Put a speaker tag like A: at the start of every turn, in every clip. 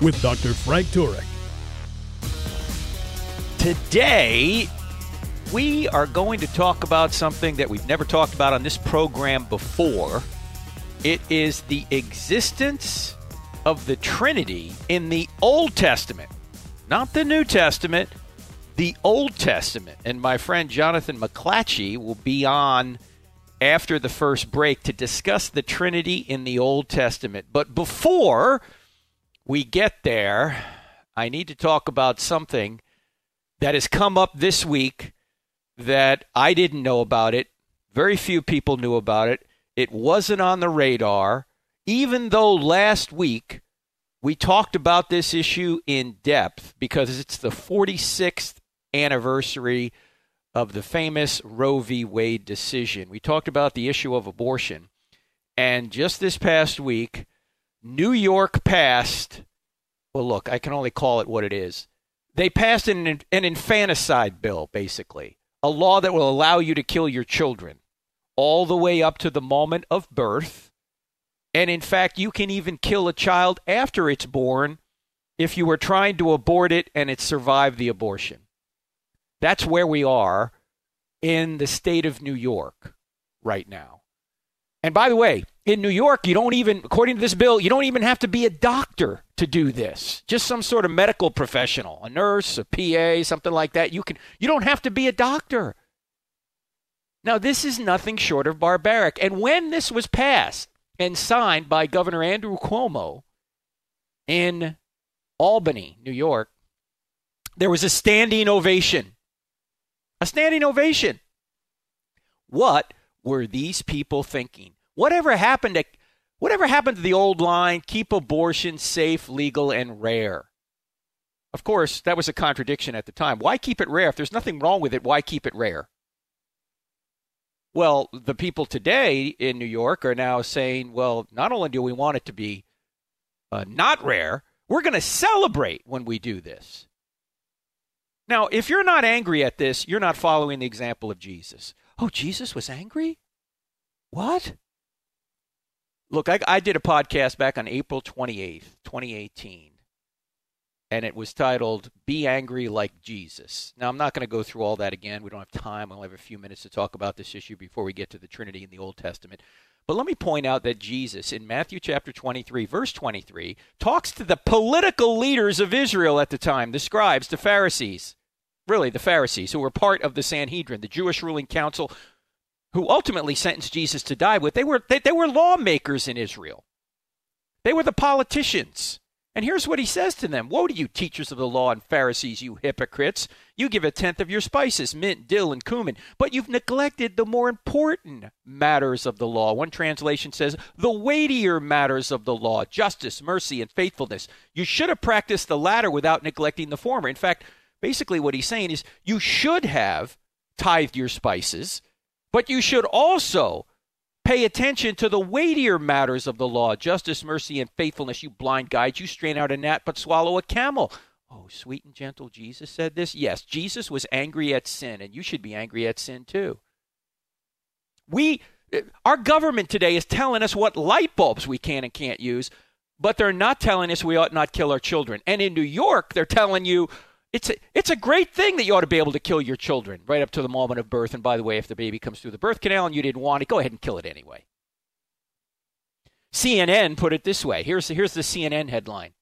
A: with Dr. Frank Turek.
B: Today, we are going to talk about something that we've never talked about on this program before. It is the existence of the Trinity in the Old Testament, not the New Testament, the Old Testament. And my friend Jonathan McLatchie will be on after the first break to discuss the Trinity in the Old Testament. But before we get there, I need to talk about something that has come up this week that I didn't know about it. Very few people knew about it. It wasn't on the radar, even though last week we talked about this issue in depth because it's the 46th anniversary of the famous Roe v. Wade decision. We talked about the issue of abortion. And just this past week, New York passed, well, look, I can only call it what it is. They passed an, an infanticide bill, basically a law that will allow you to kill your children all the way up to the moment of birth. And in fact, you can even kill a child after it's born if you were trying to abort it and it survived the abortion. That's where we are in the state of New York right now. And by the way, in New York, you don't even, according to this bill, you don't even have to be a doctor to do this. Just some sort of medical professional, a nurse, a PA, something like that. You can you don't have to be a doctor. Now, this is nothing short of barbaric. And when this was passed and signed by Governor Andrew Cuomo in Albany, New York, there was a standing ovation. A standing ovation. What were these people thinking? Whatever happened to whatever happened to the old line, keep abortion safe, legal, and rare? Of course, that was a contradiction at the time. Why keep it rare? If there's nothing wrong with it, why keep it rare? Well, the people today in New York are now saying, well, not only do we want it to be uh, not rare, we're going to celebrate when we do this. Now, if you're not angry at this, you're not following the example of Jesus. Oh, Jesus was angry? What? Look, I, I did a podcast back on April 28th, 2018, and it was titled Be Angry Like Jesus. Now, I'm not going to go through all that again. We don't have time. We'll have a few minutes to talk about this issue before we get to the Trinity in the Old Testament. But let me point out that Jesus, in Matthew chapter 23, verse 23, talks to the political leaders of Israel at the time, the scribes, the Pharisees, really the Pharisees, who were part of the Sanhedrin, the Jewish ruling council who ultimately sentenced Jesus to die with, they were, they, they were lawmakers in Israel. They were the politicians. And here's what he says to them Woe to you, teachers of the law and Pharisees, you hypocrites! You give a tenth of your spices, mint, dill, and cumin, but you've neglected the more important matters of the law. One translation says, the weightier matters of the law, justice, mercy, and faithfulness. You should have practiced the latter without neglecting the former. In fact, basically what he's saying is, you should have tithed your spices but you should also pay attention to the weightier matters of the law justice, mercy, and faithfulness. You blind guides, you strain out a gnat but swallow a camel. Oh, sweet and gentle Jesus said this? Yes, Jesus was angry at sin, and you should be angry at sin too. We, our government today is telling us what light bulbs we can and can't use, but they're not telling us we ought not kill our children. And in New York, they're telling you it's a, it's a great thing that you ought to be able to kill your children right up to the moment of birth. And by the way, if the baby comes through the birth canal and you didn't want it, go ahead and kill it anyway. CNN put it this way. Here's, here's the CNN headline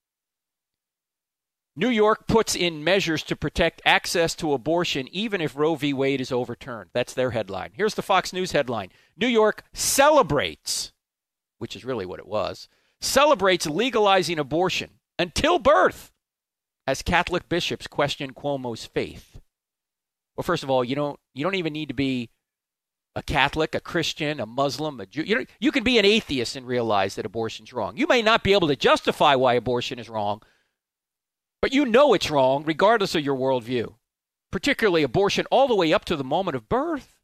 B: New York puts in measures to protect access to abortion even if Roe v. Wade is overturned. That's their headline. Here's the Fox News headline New York celebrates, which is really what it was, celebrates legalizing abortion until birth as Catholic bishops question Cuomo's faith? Well, first of all, you don't you don't even need to be a Catholic, a Christian, a Muslim, a Jew. You, you can be an atheist and realize that abortion's wrong. You may not be able to justify why abortion is wrong, But you know it's wrong, regardless of your worldview, particularly abortion all the way up to the moment of birth.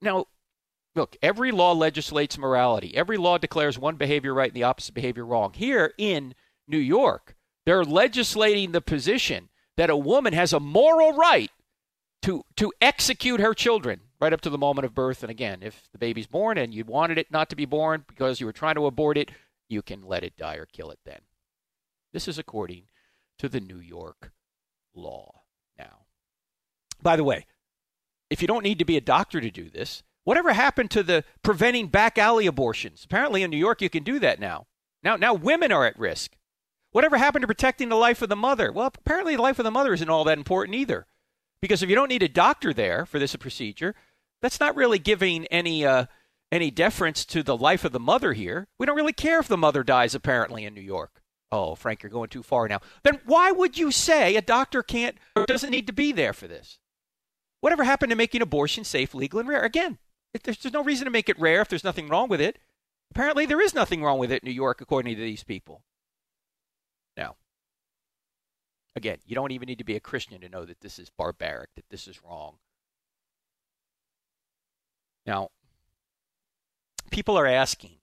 B: Now, look, every law legislates morality. Every law declares one behavior right and the opposite behavior wrong. Here in New York, they're legislating the position that a woman has a moral right to to execute her children right up to the moment of birth. And again, if the baby's born and you wanted it not to be born because you were trying to abort it, you can let it die or kill it then. This is according to the New York law now. By the way, if you don't need to be a doctor to do this, whatever happened to the preventing back alley abortions? Apparently in New York you can do that now. Now now women are at risk. Whatever happened to protecting the life of the mother? Well, apparently the life of the mother isn't all that important either. Because if you don't need a doctor there for this procedure, that's not really giving any uh, any deference to the life of the mother here. We don't really care if the mother dies, apparently, in New York. Oh, Frank, you're going too far now. Then why would you say a doctor can't or doesn't need to be there for this? Whatever happened to making abortion safe, legal, and rare? Again, there's, there's no reason to make it rare if there's nothing wrong with it. Apparently, there is nothing wrong with it in New York, according to these people. Now, again, you don't even need to be a Christian to know that this is barbaric, that this is wrong. Now, people are asking,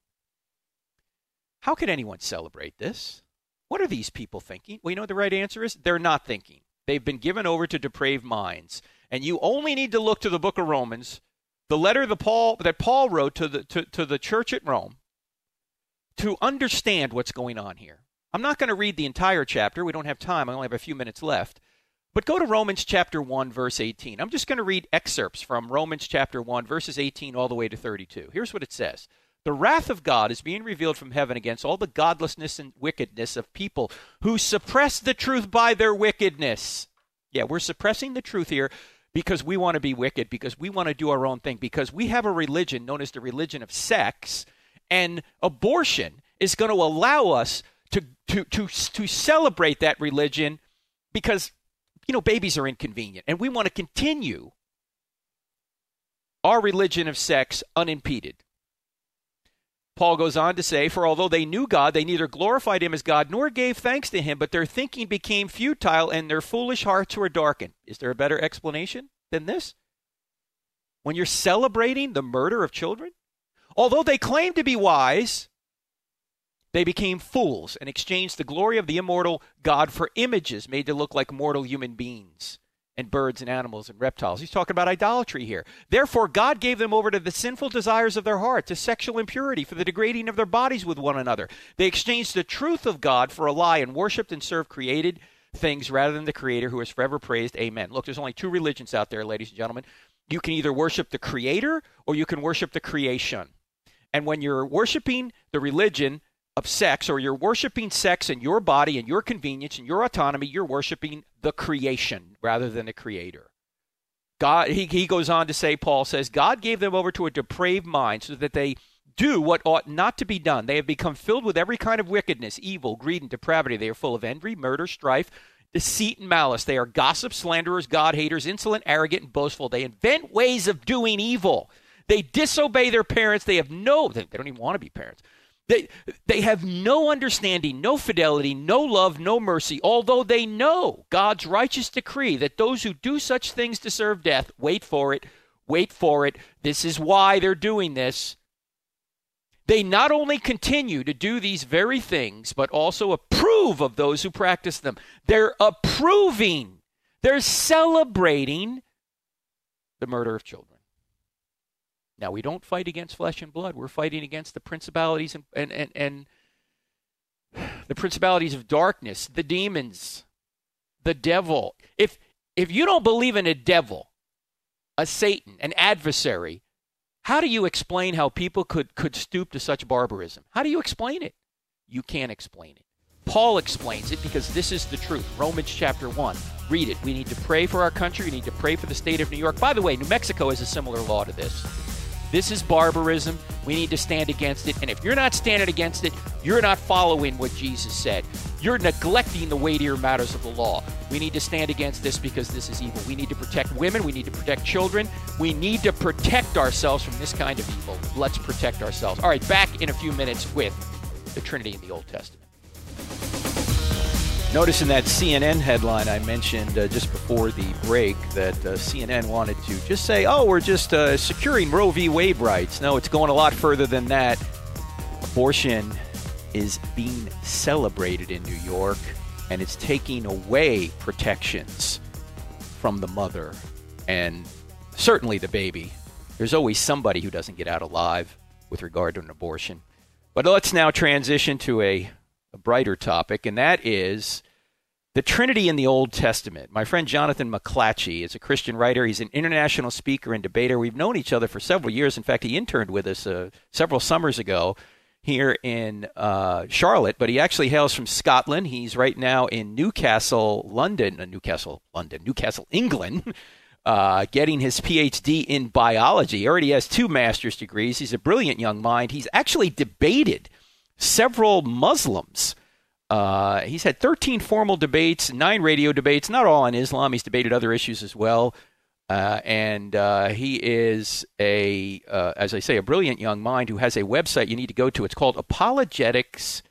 B: how could anyone celebrate this? What are these people thinking? Well, you know what the right answer is? They're not thinking. They've been given over to depraved minds. And you only need to look to the book of Romans, the letter that Paul, that Paul wrote to the, to, to the church at Rome, to understand what's going on here. I'm not going to read the entire chapter. We don't have time. I only have a few minutes left. But go to Romans chapter 1, verse 18. I'm just going to read excerpts from Romans chapter 1, verses 18 all the way to 32. Here's what it says The wrath of God is being revealed from heaven against all the godlessness and wickedness of people who suppress the truth by their wickedness. Yeah, we're suppressing the truth here because we want to be wicked, because we want to do our own thing, because we have a religion known as the religion of sex, and abortion is going to allow us to, to, to celebrate that religion because you know, babies are inconvenient, and we want to continue our religion of sex unimpeded. Paul goes on to say, For although they knew God, they neither glorified him as God nor gave thanks to him, but their thinking became futile and their foolish hearts were darkened. Is there a better explanation than this? When you're celebrating the murder of children? Although they claim to be wise, they became fools and exchanged the glory of the immortal God for images made to look like mortal human beings and birds and animals and reptiles. He's talking about idolatry here. Therefore, God gave them over to the sinful desires of their heart, to sexual impurity, for the degrading of their bodies with one another. They exchanged the truth of God for a lie and worshiped and served created things rather than the Creator who is forever praised. Amen. Look, there's only two religions out there, ladies and gentlemen. You can either worship the Creator or you can worship the creation. And when you're worshiping the religion of sex or you're worshiping sex and your body and your convenience and your autonomy, you're worshiping the creation rather than the creator. God he, he goes on to say, Paul says, God gave them over to a depraved mind so that they do what ought not to be done. They have become filled with every kind of wickedness, evil, greed, and depravity. They are full of envy, murder, strife, deceit, and malice. They are gossips, slanderers, God haters, insolent, arrogant, and boastful. They invent ways of doing evil. They disobey their parents. They have no, they don't even want to be parents. They, they have no understanding, no fidelity, no love, no mercy, although they know God's righteous decree that those who do such things deserve death. Wait for it. Wait for it. This is why they're doing this. They not only continue to do these very things, but also approve of those who practice them. They're approving, they're celebrating the murder of children. Now, we don't fight against flesh and blood. We're fighting against the principalities and, and, and, and the principalities of darkness, the demons, the devil. If, if you don't believe in a devil, a Satan, an adversary, how do you explain how people could, could stoop to such barbarism? How do you explain it? You can't explain it. Paul explains it because this is the truth. Romans chapter 1. Read it. We need to pray for our country. We need to pray for the state of New York. By the way, New Mexico has a similar law to this. This is barbarism. We need to stand against it. And if you're not standing against it, you're not following what Jesus said. You're neglecting the weightier matters of the law. We need to stand against this because this is evil. We need to protect women. We need to protect children. We need to protect ourselves from this kind of evil. Let's protect ourselves. All right, back in a few minutes with the Trinity in the Old Testament. Notice in that CNN headline I mentioned uh, just before the break that uh, CNN wanted to just say, oh, we're just uh, securing Roe v. Wade rights. No, it's going a lot further than that. Abortion is being celebrated in New York, and it's taking away protections from the mother and certainly the baby. There's always somebody who doesn't get out alive with regard to an abortion. But let's now transition to a, a brighter topic, and that is the Trinity in the Old Testament. My friend Jonathan McLatchie is a Christian writer. He's an international speaker and debater. We've known each other for several years. In fact, he interned with us uh, several summers ago here in uh, Charlotte, but he actually hails from Scotland. He's right now in Newcastle, London, uh, Newcastle, London, Newcastle, England, uh, getting his PhD in biology. He already has two master's degrees. He's a brilliant young mind. He's actually debated several Muslims uh, he's had 13 formal debates, nine radio debates, not all on Islam. He's debated other issues as well. Uh, and uh, he is a, uh, as I say, a brilliant young mind who has a website you need to go to. It's called Apologetics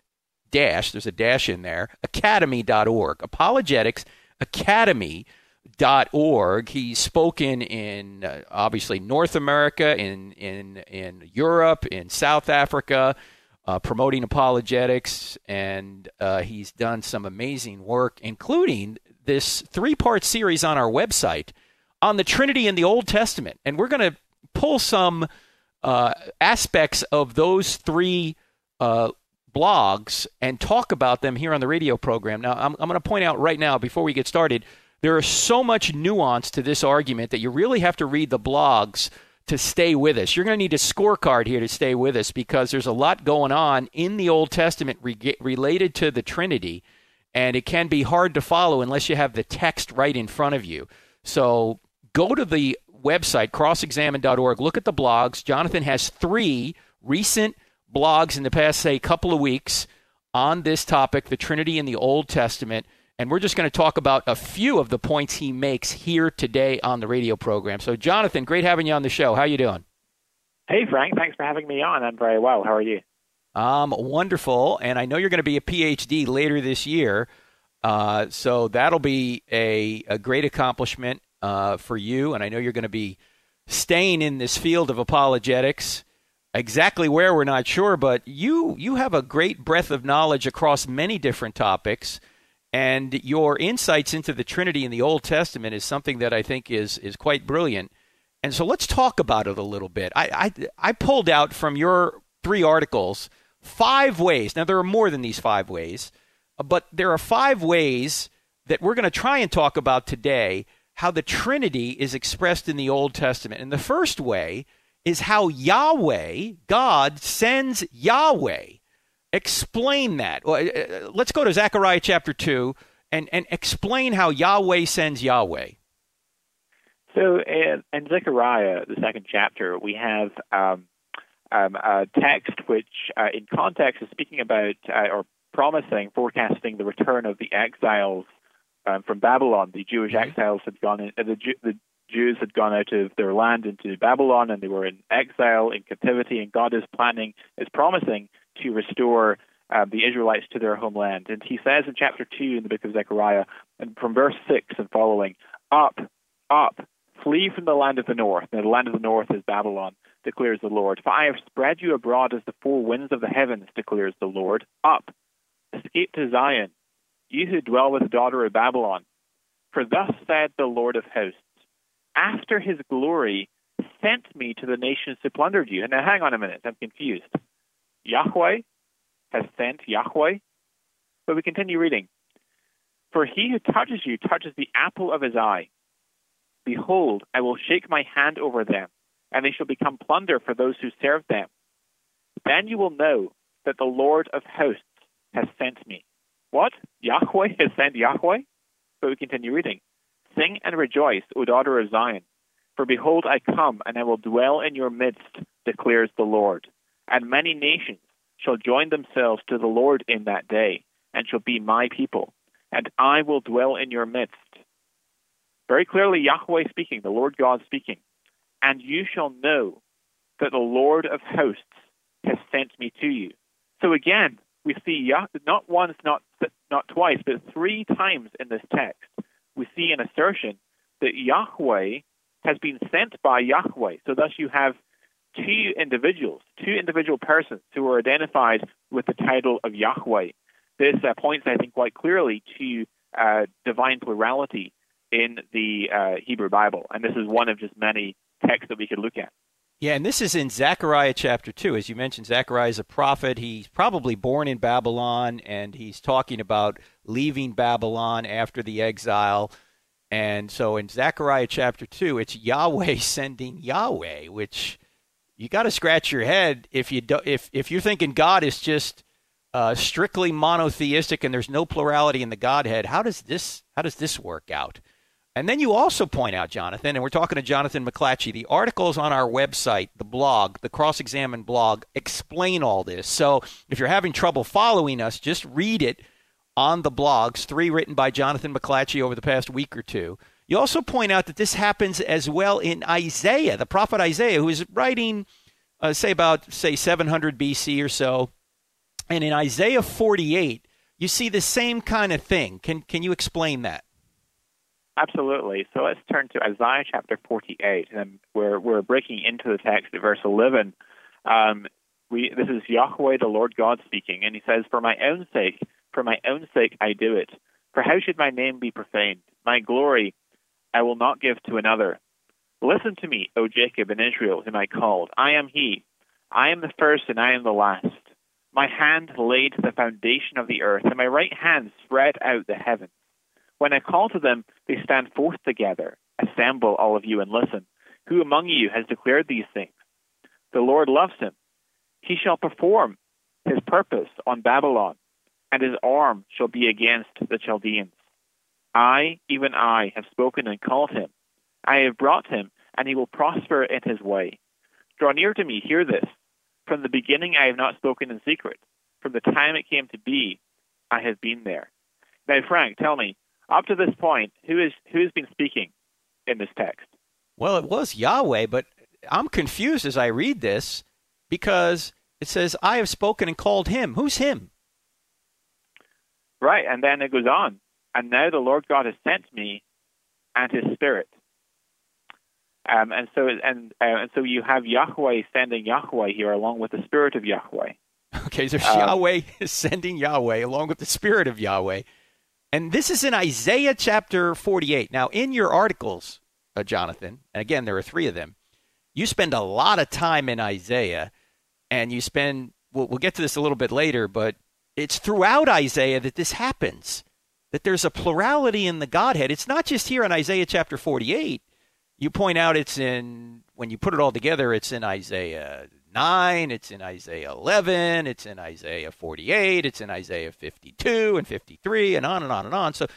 B: Dash. There's a dash in there. Academy.org. Apologetics Academy.org. He's spoken in uh, obviously North America, in in in Europe, in South Africa uh, promoting apologetics, and uh, he's done some amazing work, including this three part series on our website on the Trinity in the Old Testament. And we're going to pull some uh, aspects of those three uh, blogs and talk about them here on the radio program. Now, I'm, I'm going to point out right now, before we get started, there is so much nuance to this argument that you really have to read the blogs to stay with us. You're going to need a scorecard here to stay with us because there's a lot going on in the Old Testament re- related to the Trinity, and it can be hard to follow unless you have the text right in front of you. So go to the website, crossexamine.org, look at the blogs. Jonathan has three recent blogs in the past, say, couple of weeks on this topic, the Trinity in the Old Testament and we're just going to talk about a few of the points he makes here today on the radio program. So, Jonathan, great having you on the show. How are you doing?
C: Hey, Frank. Thanks for having me on. I'm very well. How are you?
B: Um, wonderful. And I know you're going to be a PhD later this year. Uh, so that'll be a, a great accomplishment uh, for you. And I know you're going to be staying in this field of apologetics. Exactly where we're not sure, but you you have a great breadth of knowledge across many different topics. And your insights into the Trinity in the Old Testament is something that I think is is quite brilliant. And so let's talk about it a little bit. I, I, I pulled out from your three articles five ways. Now there are more than these five ways, but there are five ways that we're going to try and talk about today how the Trinity is expressed in the Old Testament. And the first way is how Yahweh, God, sends Yahweh Explain that. Uh, uh, let's go to Zechariah chapter 2 and, and explain how Yahweh sends Yahweh.
C: So in, in Zechariah, the second chapter, we have um, um, a text which, uh, in context, is speaking about uh, or promising, forecasting the return of the exiles um, from Babylon. The Jewish mm-hmm. exiles had gone in, uh, the, the Jews had gone out of their land into Babylon, and they were in exile, in captivity, and God is planning, is promising to restore uh, the Israelites to their homeland. And he says in chapter 2 in the book of Zechariah, and from verse 6 and following, Up, up, flee from the land of the north. Now, the land of the north is Babylon, declares the Lord. For I have spread you abroad as the four winds of the heavens, declares the Lord. Up, escape to Zion, you who dwell with the daughter of Babylon. For thus said the Lord of hosts, after his glory sent me to the nations to plunder you. And now hang on a minute, I'm confused. Yahweh has sent Yahweh. But we continue reading. For he who touches you touches the apple of his eye. Behold, I will shake my hand over them, and they shall become plunder for those who serve them. Then you will know that the Lord of hosts has sent me. What? Yahweh has sent Yahweh? But we continue reading. Sing and rejoice, O daughter of Zion. For behold, I come, and I will dwell in your midst, declares the Lord and many nations shall join themselves to the Lord in that day, and shall be my people, and I will dwell in your midst. Very clearly, Yahweh speaking, the Lord God speaking. And you shall know that the Lord of hosts has sent me to you. So again, we see not once, not not twice, but three times in this text, we see an assertion that Yahweh has been sent by Yahweh. So thus you have two individuals, two individual persons who are identified with the title of Yahweh. This uh, points, I think, quite clearly to uh, divine plurality in the uh, Hebrew Bible, and this is one of just many texts that we could look at.
B: Yeah, and this is in Zechariah chapter 2. As you mentioned, Zechariah is a prophet. He's probably born in Babylon, and he's talking about leaving Babylon after the exile. And so in Zechariah chapter 2, it's Yahweh sending Yahweh, which you got to scratch your head if you do, if if you're thinking God is just uh, strictly monotheistic and there's no plurality in the Godhead. How does this how does this work out? And then you also point out, Jonathan, and we're talking to Jonathan McLatchie, the articles on our website, the blog, the Cross Examine blog, explain all this. So if you're having trouble following us, just read it on the blogs, three written by Jonathan McLatchie over the past week or two. You also point out that this happens as well in Isaiah, the prophet Isaiah, who is writing, uh, say, about, say, 700 BC or so. And in Isaiah 48, you see the same kind of thing. Can, can you explain that?
C: Absolutely. So let's turn to Isaiah chapter 48, and we're we're breaking into the text at verse 11. Um, we this is Yahweh the Lord God speaking, and he says, "For my own sake, for my own sake, I do it. For how should my name be profaned? My glory I will not give to another. Listen to me, O Jacob and Israel, whom I called. I am He. I am the first, and I am the last. My hand laid the foundation of the earth, and my right hand spread out the heavens." When I call to them, they stand forth together. Assemble, all of you, and listen. Who among you has declared these things? The Lord loves him. He shall perform his purpose on Babylon, and his arm shall be against the Chaldeans. I, even I, have spoken and called him. I have brought him, and he will prosper in his way. Draw near to me, hear this. From the beginning I have not spoken in secret. From the time it came to be, I have been there. Now, Frank, tell me, up to this point, who is who has been speaking in this text?
B: Well, it was Yahweh, but I'm confused as I read this because it says, "I have spoken and called him." Who's him?
C: Right, and then it goes on, and now the Lord God has sent me, and His Spirit. Um, and so, and uh, and so you have Yahweh sending Yahweh here, along with the Spirit of Yahweh.
B: Okay, so um, Yahweh is sending Yahweh along with the Spirit of Yahweh. And this is in Isaiah chapter 48. Now, in your articles, uh, Jonathan, and again, there are three of them, you spend a lot of time in Isaiah, and you spend, we'll, we'll get to this a little bit later, but it's throughout Isaiah that this happens, that there's a plurality in the Godhead. It's not just here in Isaiah chapter 48. You point out it's in, when you put it all together, it's in Isaiah 9, it's in Isaiah 11, it's in Isaiah 48, it's in Isaiah 52 and 53, and on and on and on. So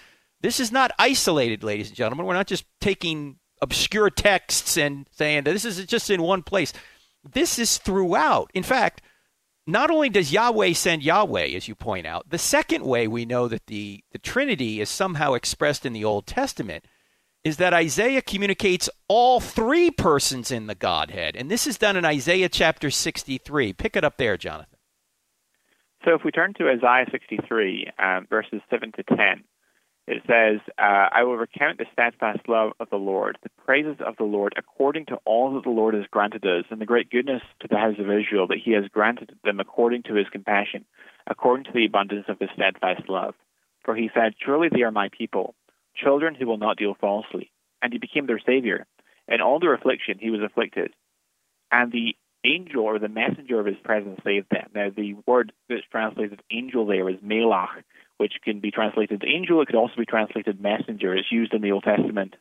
B: this is not isolated, ladies and gentlemen. We're not just taking obscure texts and saying that this is just in one place. This is throughout. In fact, not only does Yahweh send Yahweh, as you point out, the second way we know that the, the Trinity is somehow expressed in the Old Testament – is that Isaiah communicates all three persons in the Godhead. And this is done in Isaiah chapter 63. Pick it up there, Jonathan.
C: So if we turn to Isaiah 63, um, verses 7 to 10, it says, uh, I will recount the steadfast love of the Lord, the praises of the Lord, according to all that the Lord has granted us, and the great goodness to the house of Israel, that he has granted them according to his compassion, according to the abundance of his steadfast love. For he said, Surely they are my people children who will not deal falsely. And he became their Savior. In all their affliction, he was afflicted. And the angel or the messenger of his presence saved them. Now, the word that's translated angel there is malach, which can be translated angel. It could also be translated messenger. It's used in the Old Testament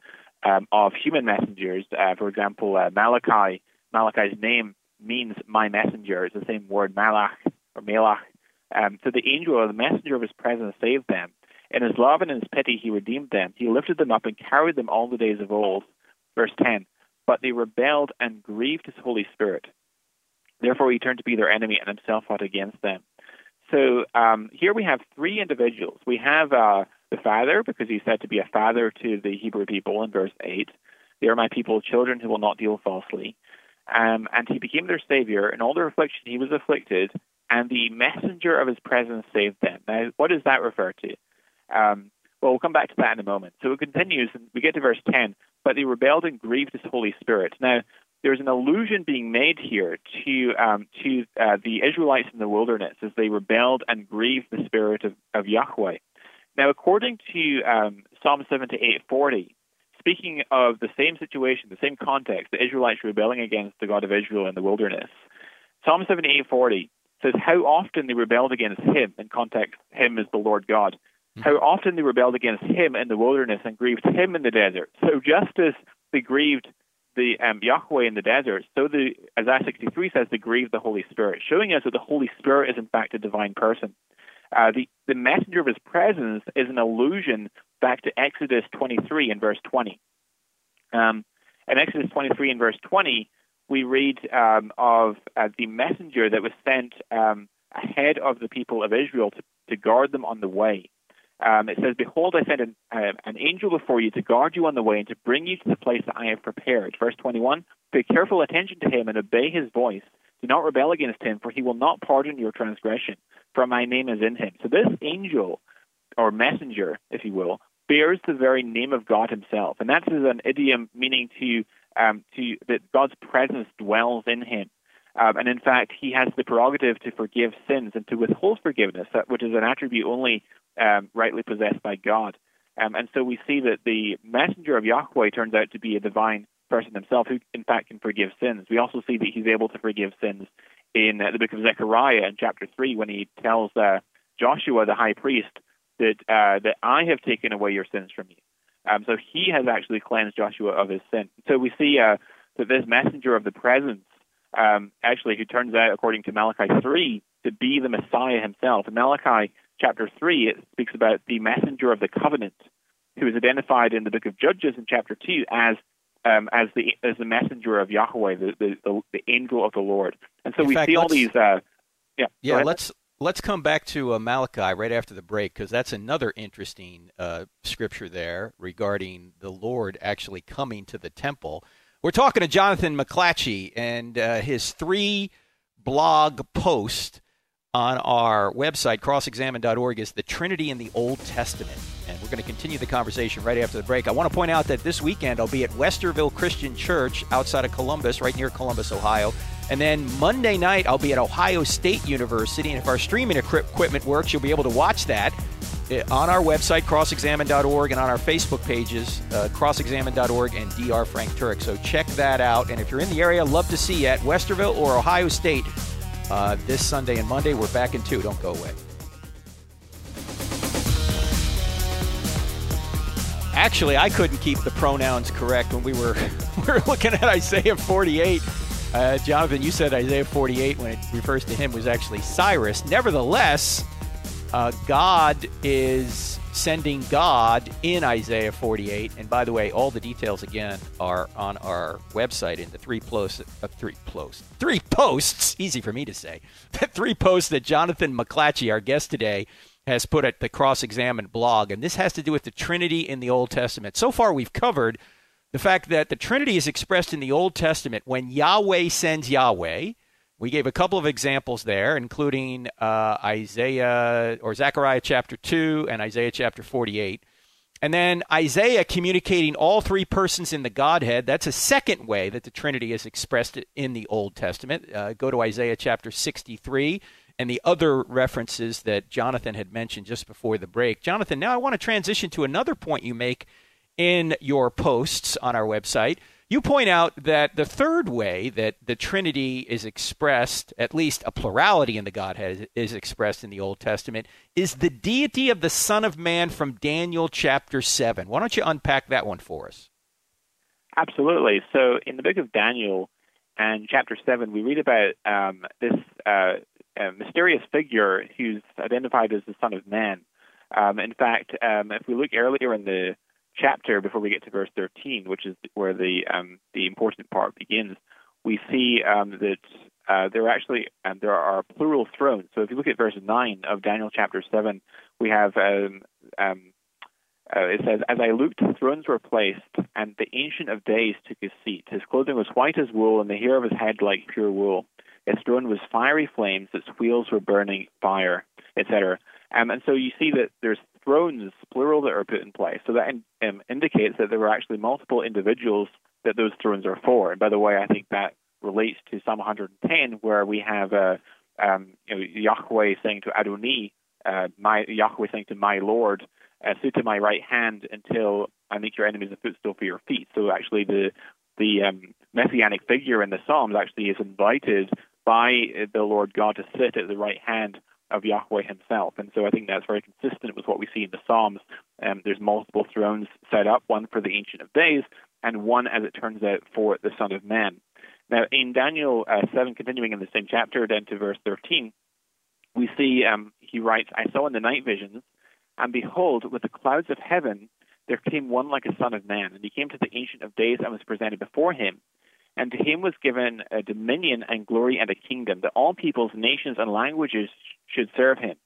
C: um, of human messengers. Uh, for example, uh, Malachi, Malachi's name means my messenger. It's the same word, malach or malach. Um, so the angel or the messenger of his presence saved them. In his love and in his pity, he redeemed them. He lifted them up and carried them all the days of old. Verse 10 But they rebelled and grieved his Holy Spirit. Therefore, he turned to be their enemy and himself fought against them. So um, here we have three individuals. We have uh, the Father, because he's said to be a father to the Hebrew people in verse 8. They are my people, children who will not deal falsely. Um, and he became their Savior. In all their affliction, he was afflicted, and the messenger of his presence saved them. Now, what does that refer to? Um, well, we'll come back to that in a moment. So it continues, and we get to verse 10. But they rebelled and grieved His Holy Spirit. Now, there's an allusion being made here to um, to uh, the Israelites in the wilderness as they rebelled and grieved the Spirit of, of Yahweh. Now, according to um, Psalm 78, 40, speaking of the same situation, the same context, the Israelites rebelling against the God of Israel in the wilderness, Psalm 78, 40 says how often they rebelled against Him. In context, Him is the Lord God. Hmm. How often they rebelled against Him in the wilderness and grieved Him in the desert. So just as they grieved the um, Yahweh in the desert, so the Isaiah 63 says they grieved the Holy Spirit, showing us that the Holy Spirit is in fact a divine person. Uh, the, the messenger of his presence is an allusion back to Exodus 23 and verse 20. Um, in Exodus 23 and verse 20, we read um, of uh, the messenger that was sent um, ahead of the people of Israel to, to guard them on the way. Um, it says, Behold, I send an, uh, an, angel before you to guard you on the way and to bring you to the place that I have prepared. Verse 21 Pay careful attention to him and obey his voice. Do not rebel against him, for he will not pardon your transgression, for my name is in him. So this angel, or messenger, if you will, bears the very name of God himself. And that is an idiom meaning to, um, to that God's presence dwells in him. Um, and in fact, he has the prerogative to forgive sins and to withhold forgiveness, which is an attribute only um, rightly possessed by God. Um, and so we see that the messenger of Yahweh turns out to be a divine person himself who, in fact, can forgive sins. We also see that he's able to forgive sins in uh, the book of Zechariah in chapter 3 when he tells uh, Joshua, the high priest, that, uh, that I have taken away your sins from you. Um, so he has actually cleansed Joshua of his sin. So we see uh, that this messenger of the presence, um, actually, who turns out, according to Malachi 3, to be the Messiah himself. In Malachi chapter 3, it speaks about the messenger of the covenant, who is identified in the book of Judges in chapter 2 as um, as the as the messenger of Yahweh, the, the, the, angel of the Lord. And so in we fact, see all these. Uh, yeah,
B: yeah. Let's let's come back to uh, Malachi right after the break because that's another interesting uh, scripture there regarding the Lord actually coming to the temple. We're talking to Jonathan McLatchie and uh, his three blog post on our website, crossexamine.org, is the Trinity in the Old Testament. And we're going to continue the conversation right after the break. I want to point out that this weekend I'll be at Westerville Christian Church outside of Columbus, right near Columbus, Ohio. And then Monday night, I'll be at Ohio State University. And if our streaming equipment works, you'll be able to watch that on our website, crossexamine.org, and on our Facebook pages, uh, crossexamine.org and Dr. Frank Turek. So check that out. And if you're in the area, love to see you at Westerville or Ohio State uh, this Sunday and Monday. We're back in two. Don't go away. Actually, I couldn't keep the pronouns correct when we were we were looking at Isaiah 48. Uh, Jonathan, you said Isaiah 48 when it refers to him was actually Cyrus. Nevertheless, uh, God is sending God in Isaiah 48. And by the way, all the details again are on our website in the three posts, uh, three posts, three posts. Easy for me to say. The three posts that Jonathan McLatchie, our guest today, has put at the Cross Examined blog, and this has to do with the Trinity in the Old Testament. So far, we've covered the fact that the Trinity is expressed in the Old Testament when Yahweh sends Yahweh we gave a couple of examples there, including uh, Isaiah or Zechariah chapter 2 and Isaiah chapter 48. And then Isaiah communicating all three persons in the Godhead. That's a second way that the Trinity is expressed in the Old Testament. Uh, go to Isaiah chapter 63 and the other references that Jonathan had mentioned just before the break. Jonathan, now I want to transition to another point you make in your posts on our website you point out that the third way that the Trinity is expressed, at least a plurality in the Godhead is expressed in the Old Testament, is the deity of the Son of Man from Daniel chapter 7. Why don't you unpack that one for us?
C: Absolutely. So, in the book of Daniel and chapter 7, we read about um, this uh, mysterious figure who's identified as the Son of Man. Um, in fact, um, if we look earlier in the chapter before we get to verse 13, which is where the um, the important part begins, we see um, that uh, there are actually um, there are plural thrones. So if you look at verse 9 of Daniel chapter 7, we have um, um, uh, it says, As I looked, thrones were placed, and the Ancient of Days took his seat. His clothing was white as wool, and the hair of his head like pure wool. Its throne was fiery flames, its wheels were burning fire, etc. Um, and so you see that there's thrones, plural, that are put in place. So that um, indicates that there were actually multiple individuals that those thrones are for. And by the way, I think that relates to Psalm 110, where we have uh, um, you know, Yahweh saying to Adoni, uh, my Yahweh saying to my Lord, uh, sit to my right hand until I make your enemies a footstool for your feet. So actually, the the um, messianic figure in the Psalms actually is invited by the Lord God to sit at the right hand of Yahweh himself. And so I think that's very consistent with what we see in the Psalms. Um, there's multiple thrones set up, one for the Ancient of Days, and one, as it turns out, for the Son of Man. Now, in Daniel uh, 7, continuing in the same chapter, down to verse 13, we see um, he writes, I saw in the night visions, and behold, with the clouds of heaven, there came one like a son of man, and he came to the Ancient of Days and was presented before him. And to him was given a dominion and glory and a kingdom, that all peoples, nations, and languages should serve him.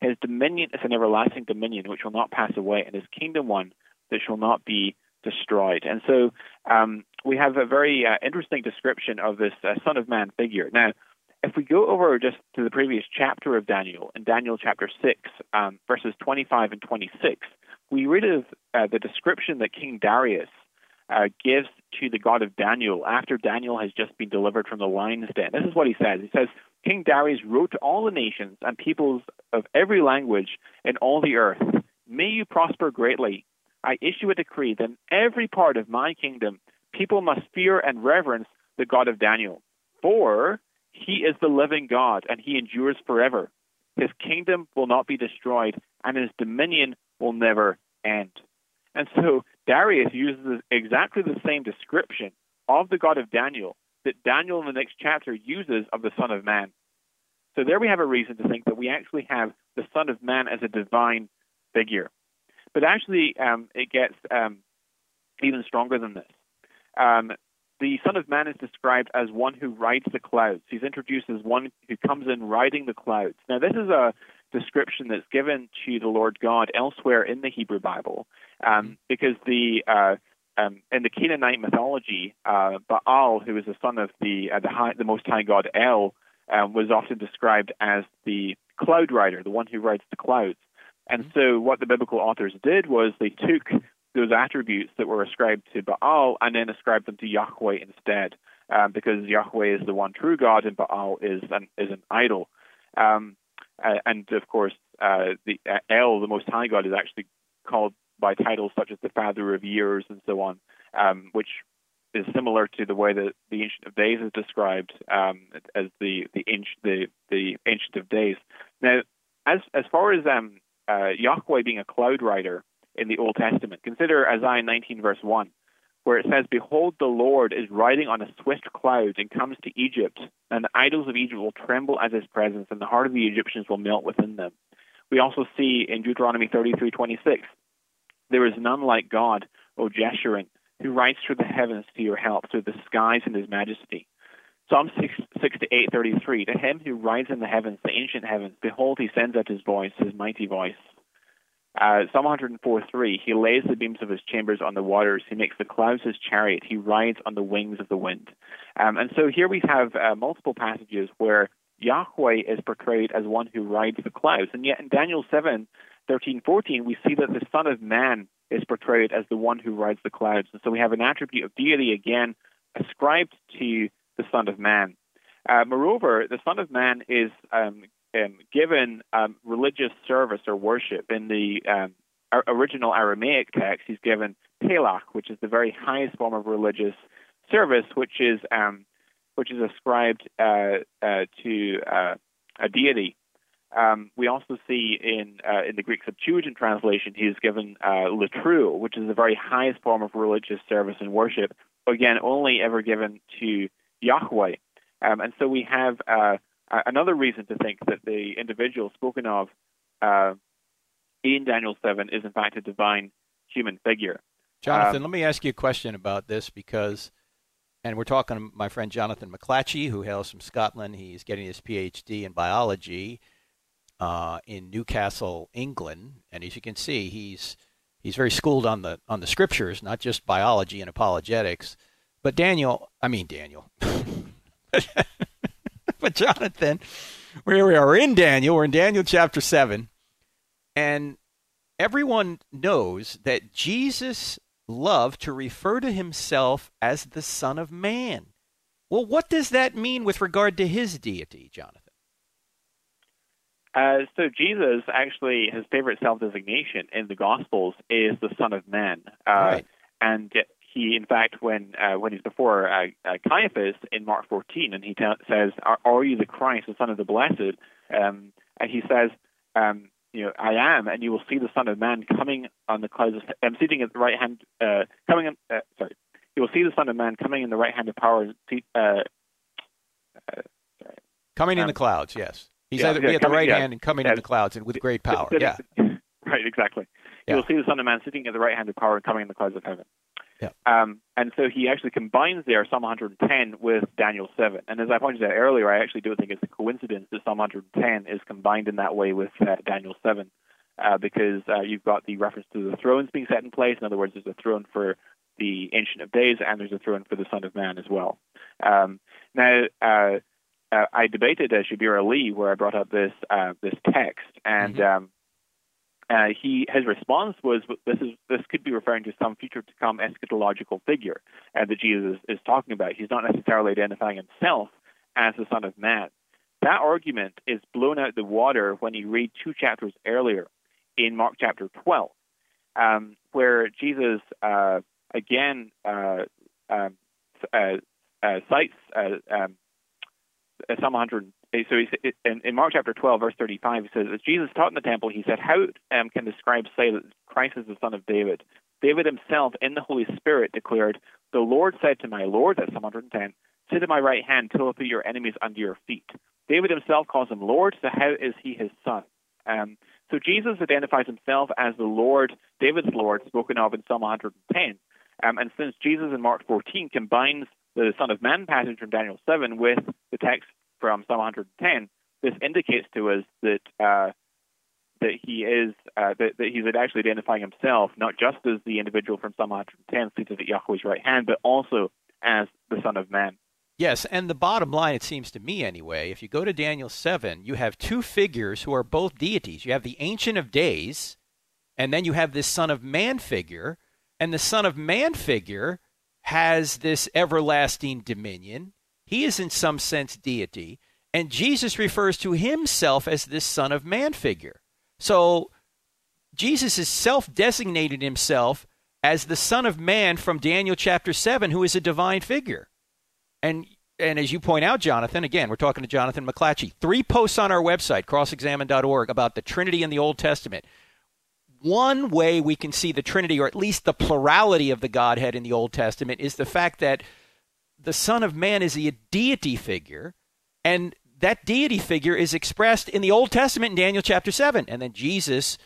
C: His dominion is an everlasting dominion which will not pass away, and his kingdom one that shall not be destroyed. And so um, we have a very uh, interesting description of this uh, Son of Man figure. Now, if we go over just to the previous chapter of Daniel, in Daniel chapter 6, um, verses 25 and 26, we read of uh, the description that King Darius uh, gives to the God of Daniel after Daniel has just been delivered from the lion's den. This is what he says. He says, King Darius wrote to all the nations and peoples of every language in all the earth, May you prosper greatly. I issue a decree that in every part of my kingdom people must fear and reverence the God of Daniel. For he is the living God, and he endures forever. His kingdom will not be destroyed, and his dominion will never end. And so Darius uses exactly the same description of the God of Daniel that Daniel in the next chapter uses of the Son of Man. So there we have a reason to think that we actually have the Son of Man as a divine figure. But actually, um, it gets um, even stronger than this. Um, the Son of Man is described as one who rides the clouds. He's introduced as one who comes in riding the clouds. Now, this is a description that's given to the Lord God elsewhere in the Hebrew Bible, um, mm-hmm. because the uh, um, in the Canaanite mythology, uh, Baal, who is the son of the uh, the, high, the Most High God El, um, was often described as the cloud rider, the one who rides the clouds. And mm-hmm. so, what the biblical authors did was they took those attributes that were ascribed to Baal and then ascribed them to Yahweh instead, um, because Yahweh is the one true God and Baal is an is an idol. Um, and of course, uh, the uh, El, the Most High God, is actually called by titles such as the Father of Years and so on, um, which is similar to the way that the Ancient of Days is described um, as the the ancient the, the Ancient of Days. Now, as as far as um, uh, Yahweh being a cloud rider in the Old Testament, consider Isaiah 19 verse 1 where it says, Behold, the Lord is riding on a swift cloud and comes to Egypt, and the idols of Egypt will tremble at his presence, and the heart of the Egyptians will melt within them. We also see in Deuteronomy 33:26, There is none like God, O Jeshurun, who rides through the heavens to your help, through the skies in his majesty. Psalm 6, 6 to 8:33, To him who rides in the heavens, the ancient heavens, behold, he sends out his voice, his mighty voice. Uh, Psalm 104:3, he lays the beams of his chambers on the waters. He makes the clouds his chariot. He rides on the wings of the wind. Um, and so here we have uh, multiple passages where Yahweh is portrayed as one who rides the clouds. And yet in Daniel 7, 13, 14, we see that the Son of Man is portrayed as the one who rides the clouds. And so we have an attribute of deity again ascribed to the Son of Man. Uh, moreover, the Son of Man is um, um, given um, religious service or worship in the um, original Aramaic text, he's given pelach, which is the very highest form of religious service, which is um, which is ascribed uh, uh, to uh, a deity. Um, we also see in uh, in the Greek Septuagint translation, he is given uh, latru, which is the very highest form of religious service and worship. Again, only ever given to Yahweh. Um, and so we have uh, uh, another reason to think that the individual spoken of uh, in Daniel 7 is in fact a divine human figure.
B: Jonathan, um, let me ask you a question about this because, and we're talking to my friend Jonathan McLatchie, who hails from Scotland. He's getting his PhD in biology uh, in Newcastle, England, and as you can see, he's he's very schooled on the on the scriptures, not just biology and apologetics. But Daniel, I mean Daniel. but Jonathan, where we are in Daniel, we're in Daniel chapter 7. And everyone knows that Jesus loved to refer to himself as the Son of Man. Well, what does that mean with regard to his deity, Jonathan?
C: Uh, so Jesus actually his favorite self-designation in the Gospels is the Son of Man, uh,
B: right.
C: and he, in fact, when uh, when he's before uh, uh, Caiaphas in Mark 14, and he t- says, are, "Are you the Christ, the Son of the Blessed?" Um, and he says, um, "You know, I am, and you will see the Son of Man coming on the clouds. Of, I'm sitting at the right hand, uh, coming. In, uh, sorry, you will see the Son of Man coming in the right hand of power. Uh, uh, sorry.
B: Coming in
C: Um,
B: the clouds, yes. He's
C: yeah,
B: either
C: yeah,
B: be at the right
C: yeah.
B: hand and coming
C: Yeah.
B: in the clouds and with great power. Yeah.
C: right, exactly.
B: Yeah.
C: You will see the Son of Man sitting at the right hand of power and coming in the clouds of heaven.
B: Yeah.
C: Um, and so he actually combines there Psalm 110 with Daniel 7. And as I pointed out earlier, I actually don't think it's a coincidence that Psalm 110 is combined in that way with uh, Daniel 7, uh, because uh, you've got the reference to the thrones being set in place. In other words, there's a throne for the Ancient of Days, and there's a throne for the Son of Man as well. Um, now, uh, I debated uh, Shabir Ali where I brought up this uh, this text, and um, uh, he his response was this is this could be referring to some future to come eschatological figure uh, that Jesus is talking about. He's not necessarily identifying himself as the Son of Man. That argument is blown out the water when you read two chapters earlier in Mark chapter 12, um, where Jesus uh, again uh, um, uh, uh, cites uh, um, Psalm 100. So he's, in, in Mark chapter 12, verse 35, he says, As Jesus taught in the temple, he said, How um, can the scribes say that Christ is the son of David? David himself, in the Holy Spirit, declared, The Lord said to my Lord, that's Psalm 110, Sit at my right hand till I put your enemies under your feet. David himself calls him Lord, so how is he his son? Um, so Jesus identifies himself as the Lord, David's Lord, spoken of in Psalm 110. Um, and since Jesus in Mark 14 combines the Son of Man passage from Daniel 7 with the text from Psalm 110, this indicates to us that uh, that he is uh, that, that he's actually identifying himself not just as the individual from Psalm 110 seated at Yahweh's right hand, but also as the Son of Man.
B: Yes, and the bottom line, it seems to me anyway, if you go to Daniel 7, you have two figures who are both deities. You have the Ancient of Days, and then you have this Son of Man figure, and the Son of Man figure has this everlasting dominion. He is, in some sense, deity, and Jesus refers to himself as this Son of Man figure. So Jesus has self designated himself as the Son of Man from Daniel chapter 7, who is a divine figure. And and as you point out, Jonathan, again, we're talking to Jonathan McLatchie. Three posts on our website, crossexamined.org, about the Trinity in the Old Testament. One way we can see the Trinity, or at least the plurality of the Godhead in the Old Testament, is the fact that the Son of Man is a deity figure, and that deity figure is expressed in the Old Testament in Daniel chapter 7. And then Jesus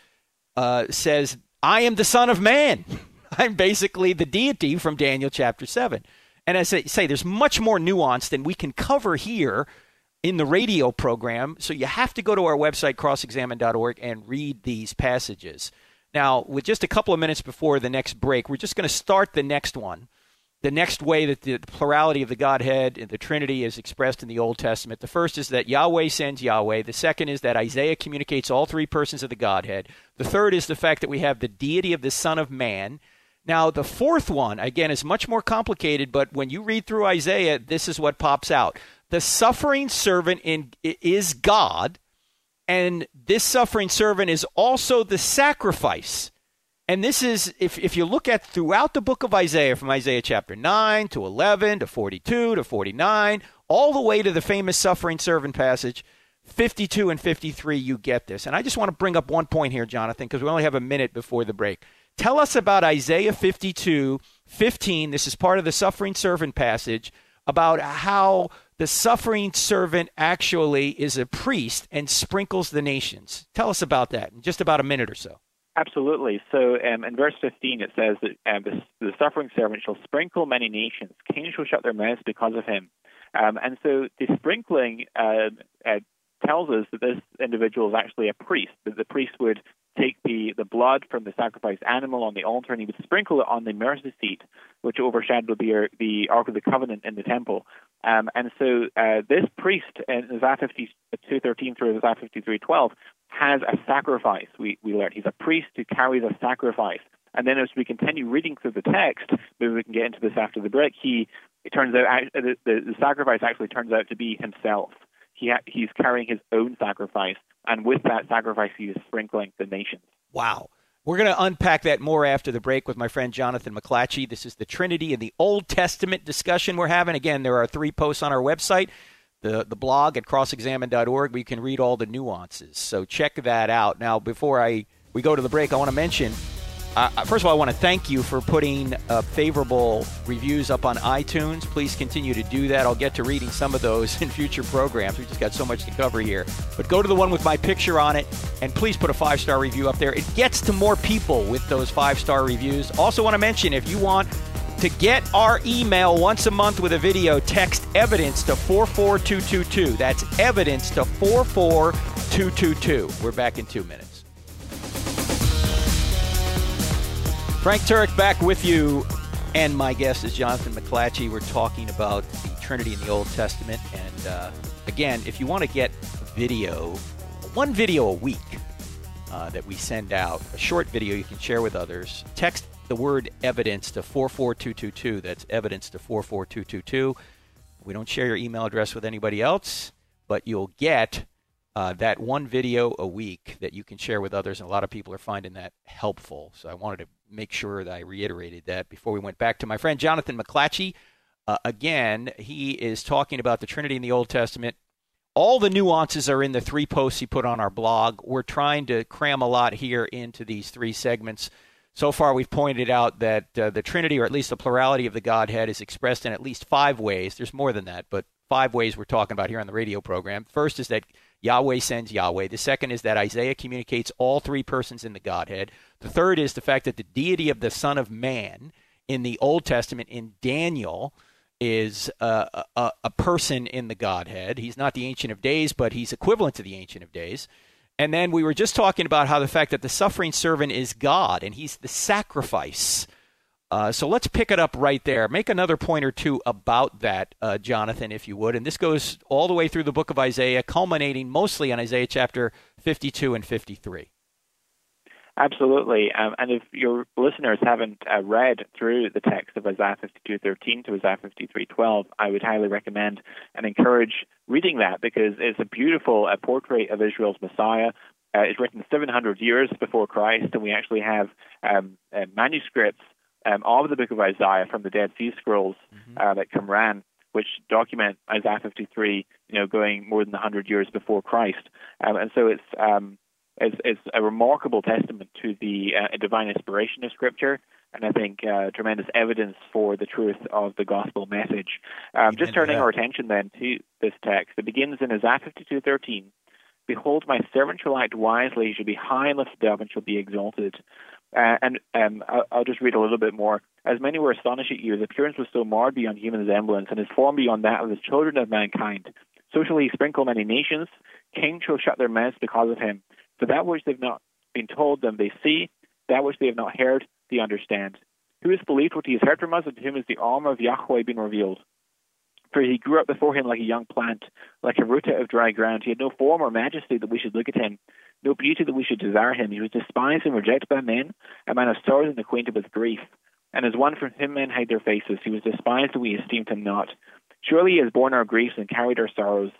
B: uh, says, I am the Son of Man. I'm basically the deity from Daniel chapter 7. And as I say, there's much more nuance than we can cover here in the radio program. So you have to go to our website, crossexamined.org, and read these passages. Now, with just a couple of minutes before the next break, we're just going to start the next one. The next way that the plurality of the Godhead and the Trinity is expressed in the Old Testament. The first is that Yahweh sends Yahweh. The second is that Isaiah communicates all three persons of the Godhead. The third is the fact that we have the deity of the Son of Man. Now, the fourth one, again, is much more complicated, but when you read through Isaiah, this is what pops out. The suffering servant in, is God, and this suffering servant is also the sacrifice. And this is, if, if you look at throughout the book of Isaiah, from Isaiah chapter 9 to 11 to 42 to 49, all the way to the famous suffering servant passage, 52 and 53, you get this. And I just want to bring up one point here, Jonathan, because we only have a minute before the break. Tell us about Isaiah 52, 15. This is part of the suffering servant passage about how the suffering servant actually is a priest and sprinkles the nations. Tell us about that in just about a minute or so.
C: Absolutely. So um, in verse 15, it says that um, the, the, suffering servant shall sprinkle many nations. Kings shall shut their mouths because of him. Um, and so the sprinkling uh, uh, tells us that this individual is actually a priest, that the priest would the, blood from the sacrificed animal on the altar and he would sprinkle it on the mercy seat, which overshadowed the, the Ark of the Covenant in the temple. Um, and so uh, this priest in Isaiah 52.13 through Isaiah 53.12 has a sacrifice, we, we learn. He's a priest who carries a sacrifice. And then as we continue reading through the text, maybe we can get into this after the break, he, it turns out the, the, the sacrifice actually turns out to be himself. He ha- he's carrying his own sacrifice, and with that sacrifice, he is sprinkling the nations.
B: Wow. We're going to unpack that more after the break with my friend Jonathan McLatchie. This is the Trinity and the Old Testament discussion we're having. Again, there are three posts on our website, the, the blog at crossexamined.org, where you can read all the nuances. So check that out. Now, before I we go to the break, I want to mention uh, first of all, I want to thank you for putting uh, favorable reviews up on iTunes. Please continue to do that. I'll get to reading some of those in future programs. We've just got so much to cover here. But go to the one with my picture on it, and please put a five star review up there. It gets to more people with those five star reviews. Also, want to mention if you want to get our email once a month with a video, text evidence to 44222. That's evidence to 44222. We're back in two minutes. Frank Turek back with you, and my guest is Jonathan McLatchie. We're talking about the Trinity in the Old Testament. And uh, again, if you want to get video, one video a week uh, that we send out, a short video you can share with others, text the word evidence to 44222. That's evidence to 44222. We don't share your email address with anybody else, but you'll get uh, that one video a week that you can share with others, and a lot of people are finding that helpful. So I wanted to make sure that I reiterated that before we went back to my friend Jonathan McLatchie. Uh, again, he is talking about the Trinity in the Old Testament. All the nuances are in the three posts he put on our blog. We're trying to cram a lot here into these three segments. So far, we've pointed out that uh, the Trinity, or at least the plurality of the Godhead, is expressed in at least five ways. There's more than that, but five ways we're talking about here on the radio program. First is that Yahweh sends Yahweh. The second is that Isaiah communicates all three persons in the Godhead. The third is the fact that the deity of the Son of Man in the Old Testament in Daniel is uh, a, a, a, person in the Godhead. He's not the Ancient of Days, but he's equivalent to the Ancient of Days. And then we were just talking about how the fact that the suffering servant is God and he's the sacrifice uh, so let's pick it up right there. Make another point or two about that, uh, Jonathan, if you would. And this goes all the way through the book of Isaiah, culminating mostly on Isaiah chapter 52 and 53.
C: Absolutely. Um, and if your listeners haven't uh, read through the text of Isaiah 52:13 to Isaiah 53:12, I would highly recommend and encourage reading that because it's a beautiful uh, portrait of Israel's Messiah. Uh, it's written 700 years before Christ, and we actually have um, uh, manuscripts um, of the book of Isaiah from the Dead Sea Scrolls mm-hmm. uh, at Qumran, which document Isaiah 53, you know, going more than 100 years before Christ. Um, and so it's, um, it's, it's, a remarkable testament to the uh, divine inspiration of Scripture, and I think uh, tremendous evidence for the truth of the gospel message. Um, just turning our attention then to this text, it begins in Isaiah 52:13. Behold, my servant shall act wisely; he shall be high and lifted up, and shall be exalted. Uh, and um, I'll, I'll, just read a little bit more. As many were astonished at you, his appearance was so marred beyond human resemblance, and his form beyond that of the children of mankind. Socially sprinkle many nations. Kings shall shut their mouths because of him. For that which they've not been told them they see, that which they have not heard they understand. Who has believed what he has heard from us, and to whom has the arm of Yahweh been revealed? For he grew up before him like a young plant, like a root out of dry ground. He had no form or majesty that we should look at him, no beauty that we should desire him. He was despised and rejected by men, a man of sorrows and acquainted with grief. And as one from whom men hide their faces, he was despised and we esteemed him not. Surely he has borne our griefs and carried our sorrows.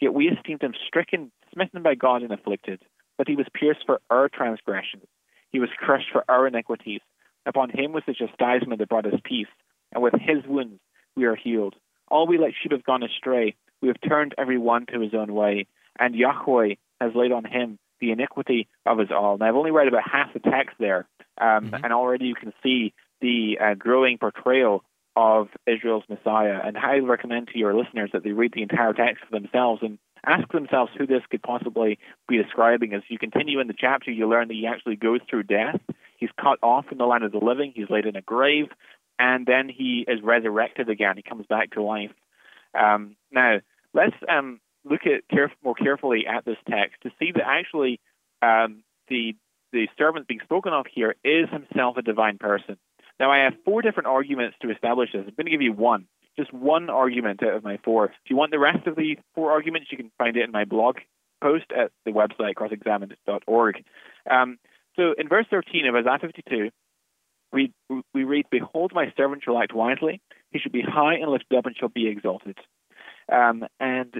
C: Yet we esteemed him stricken, smitten by God, and afflicted. But he was pierced for our transgressions. He was crushed for our iniquities. Upon him was the chastisement that brought us peace, and with his wounds we are healed. All we like sheep have gone astray. We have turned every one to his own way, and Yahweh has laid on him the iniquity of us all. Now, I've only read about half the text there, um, mm-hmm. and already you can see the uh, growing portrayal of Israel's Messiah. And I highly recommend to your listeners that they read the entire text for themselves and ask themselves who this could possibly be describing. As you continue in the chapter, you learn that he actually goes through death. He's cut off from the land of the living. He's laid in a grave, and then he is resurrected again. He comes back to life. Um, now, let's um, look at caref- more carefully at this text to see that actually um, the the servant being spoken of here is himself a divine person. Now, I have four different arguments to establish this. I'm going to give you one, just one argument out of my four. If you want the rest of the four arguments, you can find it in my blog post at the website crossexamined.org. Um, so in verse 13 of Isaiah 52, we, we read, Behold, my servant shall act wisely. He shall be high and lifted up and shall be exalted. Um, and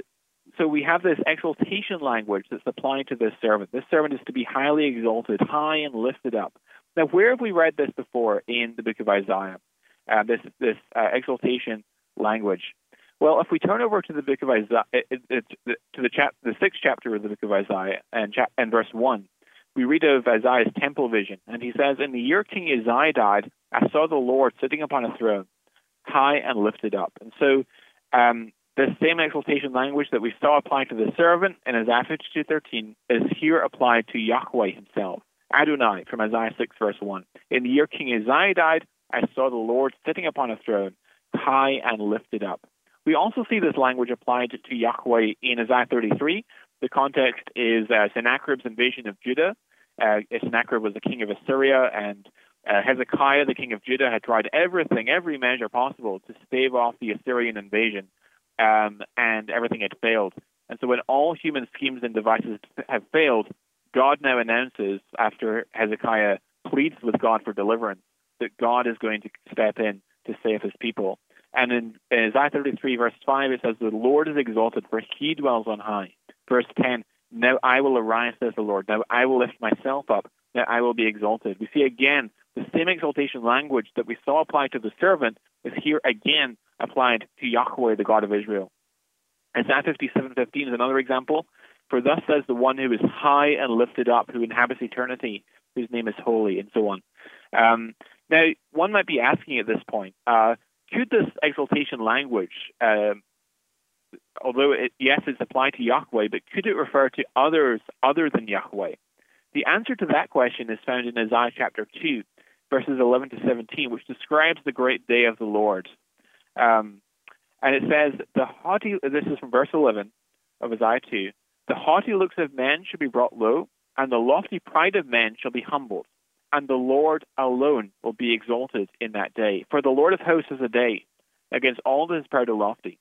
C: so we have this exaltation language that's applied to this servant. This servant is to be highly exalted, high and lifted up. Now, where have we read this before in the book of Isaiah? Uh, this this uh, exaltation language. Well, if we turn over to the book of Isaiah, it, it, it, to the chap, the sixth chapter of the book of Isaiah, and, and verse one, we read of Isaiah's temple vision, and he says, "In the year King Uzziah died, I saw the Lord sitting upon a throne, high and lifted up." And so, um, the same exaltation language that we saw applied to the servant in Isaiah 52:13 is here applied to Yahweh himself, Adonai, from Isaiah 6 verse 1. In the year King Uzziah died, I saw the Lord sitting upon a throne, high and lifted up. We also see this language applied to Yahweh in Isaiah 33. The context is uh, Sennacherib's invasion of Judah. Uh, Sennacherib was the king of Assyria, and uh, Hezekiah, the king of Judah, had tried everything, every measure possible to stave off the Assyrian invasion um, and everything had failed. And so when all human schemes and devices have failed, God now announces, after Hezekiah pleads with God for deliverance, that God is going to step in to save his people. And in, in Isaiah 33, verse 5, it says, The Lord is exalted, for he dwells on high. Verse 10, Now I will arise, says the Lord. Now I will lift myself up. Now I will be exalted. We see again the same exaltation language that we saw applied to the servant is here again applied to Yahweh, the God of Israel. Isaiah 57:15 is another example. For thus says the one who is high and lifted up, who inhabits eternity, whose name is holy, and so on. Um, now, one might be asking at this point, uh, could this exaltation language, uh, although it, yes, it's applied to Yahweh, but could it refer to others other than Yahweh? The answer to that question is found in Isaiah chapter 2, verses 11 to 17, which describes the great day of the Lord. Um, and it says, the haughty, this is from verse 11 of Isaiah 2, the haughty looks of men shall be brought low, and the lofty pride of men shall be humbled, and the Lord alone will be exalted in that day. For the Lord of hosts is a day against all that is proud and lofty,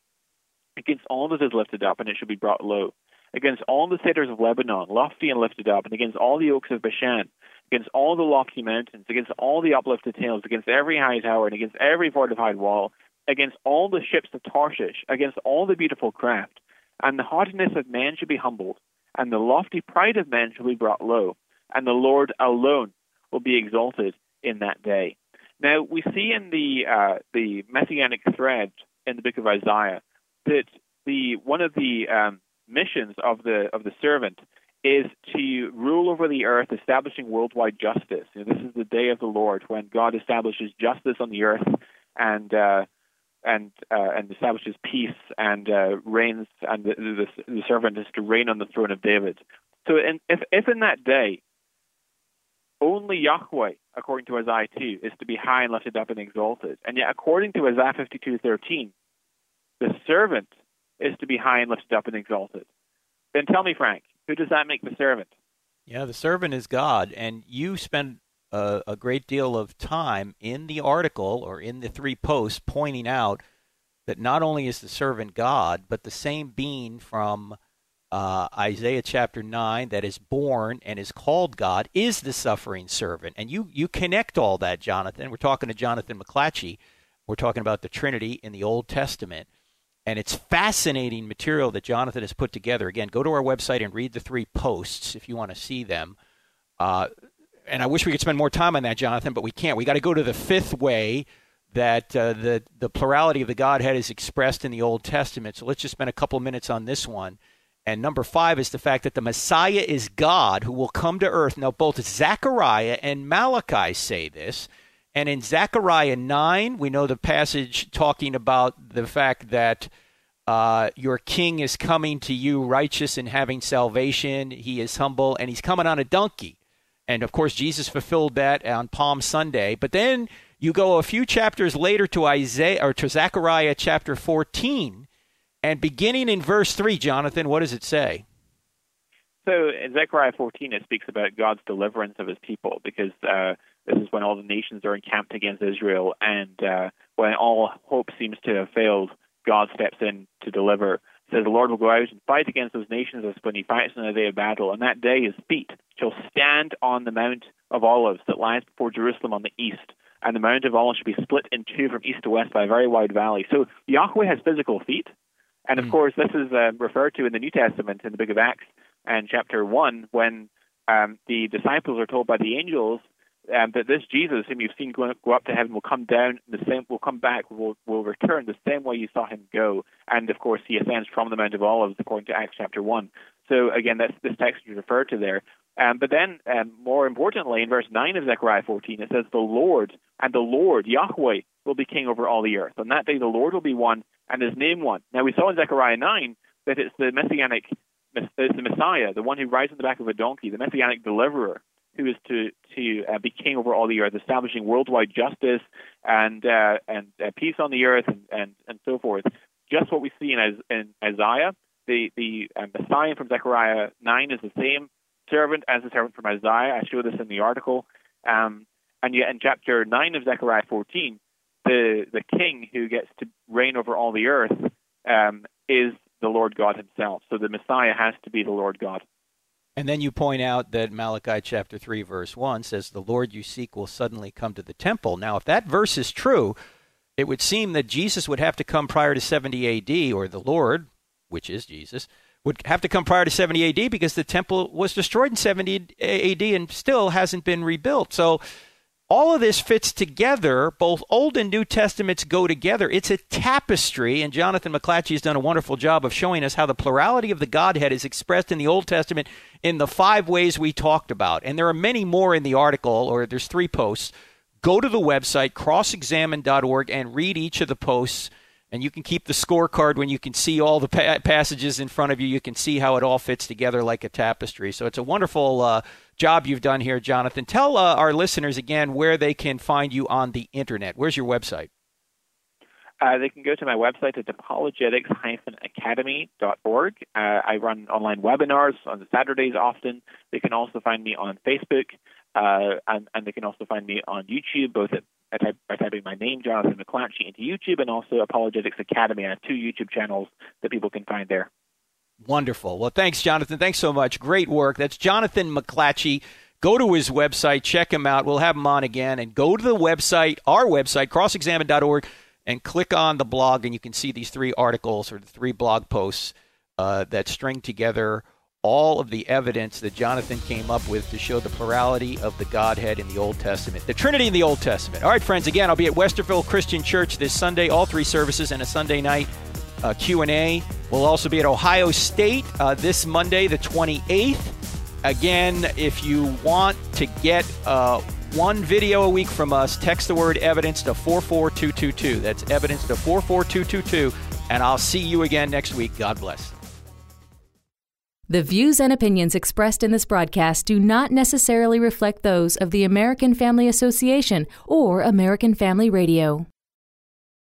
C: against all that is lifted up, and it shall be brought low, against all the cedars of Lebanon, lofty and lifted up, and against all the oaks of Bashan, against all the lofty mountains, against all the uplifted hills, against every high tower, and against every fortified wall, against all the ships of Tarshish, against all the beautiful craft. And the haughtiness of man shall be humbled, and the lofty pride of man shall be brought low, and the Lord alone will be exalted in that day. Now we see in the uh, the messianic thread in the book of Isaiah that the one of the um, missions of the of the servant is to rule over the earth, establishing worldwide justice. You know, this is the day of the Lord when God establishes justice on the earth and uh, and uh, and establishes peace and uh, reigns, and the, the, the, servant is to reign on the throne of David. So, in, if if in that day only Yahweh, according to Isaiah 2, is to be high and lifted up and exalted, and yet according to Isaiah 52:13, the servant is to be high and lifted up and exalted, then tell me, Frank, who does that make the servant?
B: Yeah, the servant is God, and you spend a, a great deal of time in the article or in the three posts pointing out that not only is the servant God, but the same being from uh, Isaiah chapter 9 that is born and is called God is the suffering servant. And you, you connect all that, Jonathan. We're talking to Jonathan McLatchie. We're talking about the Trinity in the Old Testament. And it's fascinating material that Jonathan has put together. Again, go to our website and read the three posts if you want to see them. Uh, and I wish we could spend more time on that, Jonathan, but we can't. We got to go to the fifth way that uh, the the plurality of the Godhead is expressed in the Old Testament. So let's just spend a couple minutes on this one. And number five is the fact that the Messiah is God who will come to earth. Now, both Zechariah and Malachi say this. And in Zechariah 9, we know the passage talking about the fact that uh, your king is coming to you righteous and having salvation. He is humble, and he's coming on a donkey. And of course, Jesus fulfilled that on Palm Sunday. But then you go a few chapters later to Isaiah or to Zechariah chapter 14, and beginning in verse 3, Jonathan, what does it say?
C: So in Zechariah 14, it speaks about God's deliverance of his people because uh, this is when all the nations are encamped against Israel, and uh, when all hope seems to have failed, God steps in to deliver. Says the Lord will go out and fight against those nations as when he fights in a day of battle, and that day his feet shall stand on the Mount of Olives that lies before Jerusalem on the east, and the Mount of Olives shall be split in two from east to west by a very wide valley. So Yahweh has physical feet, and of mm. course this is uh, referred to in the New Testament in the book of Acts and chapter one when um, the disciples are told by the angels um, that this Jesus, whom you've seen go, go up to heaven, will come down the same, will come back, will will return the same way you saw him go. And of course, he ascends from the Mount of Olives, according to Acts chapter one. So again, that's this text is referred to there. Um, but then, um, more importantly, in verse 9 of Zechariah 14, it says, The Lord and the Lord, Yahweh, will be king over all the earth. On that day, the Lord will be one and his name one. Now, we saw in Zechariah 9 that it's the messianic, it's the Messiah, the one who rides on the back of a donkey, the messianic deliverer, who is to to uh, be king over all the earth, establishing worldwide justice and uh, and uh, peace on the earth and, and and so forth. Just what we see in, in Isaiah, the the um, Messiah from Zechariah nine is the same servant as the servant from Isaiah. I show this in the article. Um, and yet in chapter nine of Zechariah fourteen, the the king who gets to reign over all the earth um, is the Lord God Himself. So the Messiah has to be the Lord God.
B: And then you point out that Malachi chapter 3, verse 1 says, The Lord you seek will suddenly come to the temple. Now, if that verse is true, it would seem that Jesus would have to come prior to 70 AD, or the Lord, which is Jesus, would have to come prior to 70 AD because the temple was destroyed in 70 AD and still hasn't been rebuilt. So all of this fits together. Both Old and New Testaments go together. It's a tapestry, and Jonathan McLatchie has done a wonderful job of showing us how the plurality of the Godhead is expressed in the Old Testament in the five ways we talked about. And there are many more in the article, or there's three posts. Go to the website, crossexamined.org, and read each of the posts and you can keep the scorecard when you can see all the pa- passages in front of you. You can see how it all fits together like a tapestry. So it's a wonderful uh, job you've done here, Jonathan. Tell uh, our listeners again where they can find you on the internet. Where's your website?
C: Uh, they can go to my website at apologetics-academy.org. Uh, I run online webinars on Saturdays often. They can also find me on Facebook, uh, and, and, they can also find me on YouTube, both at by, by typing my name, Jonathan McLatchie, into YouTube, and also Apologetics Academy. I have two YouTube channels that people can find there.
B: Wonderful. Well, thanks, Jonathan. Thanks so much. Great work. That's Jonathan McLatchie. Go to his website, check him out. We'll have him on again. And go to the website, our website, crossexamined.org, and click on the blog, and you can see these three articles or the three blog posts uh, that string together all of the evidence that Jonathan came up with to show the plurality of the Godhead in the Old Testament, the Trinity in the Old Testament. All right, friends. Again, I'll be at Westerville Christian Church this Sunday, all three services, and a Sunday night uh, Q&A. We'll also be at Ohio State uh, this Monday, the 28th. Again, if you want to get uh, one video a week from us, text the word evidence to 44222. That's evidence to 44222. And I'll see you again next week. God bless.
D: The views and opinions expressed in this broadcast do not necessarily reflect those of the American Family Association or American Family Radio.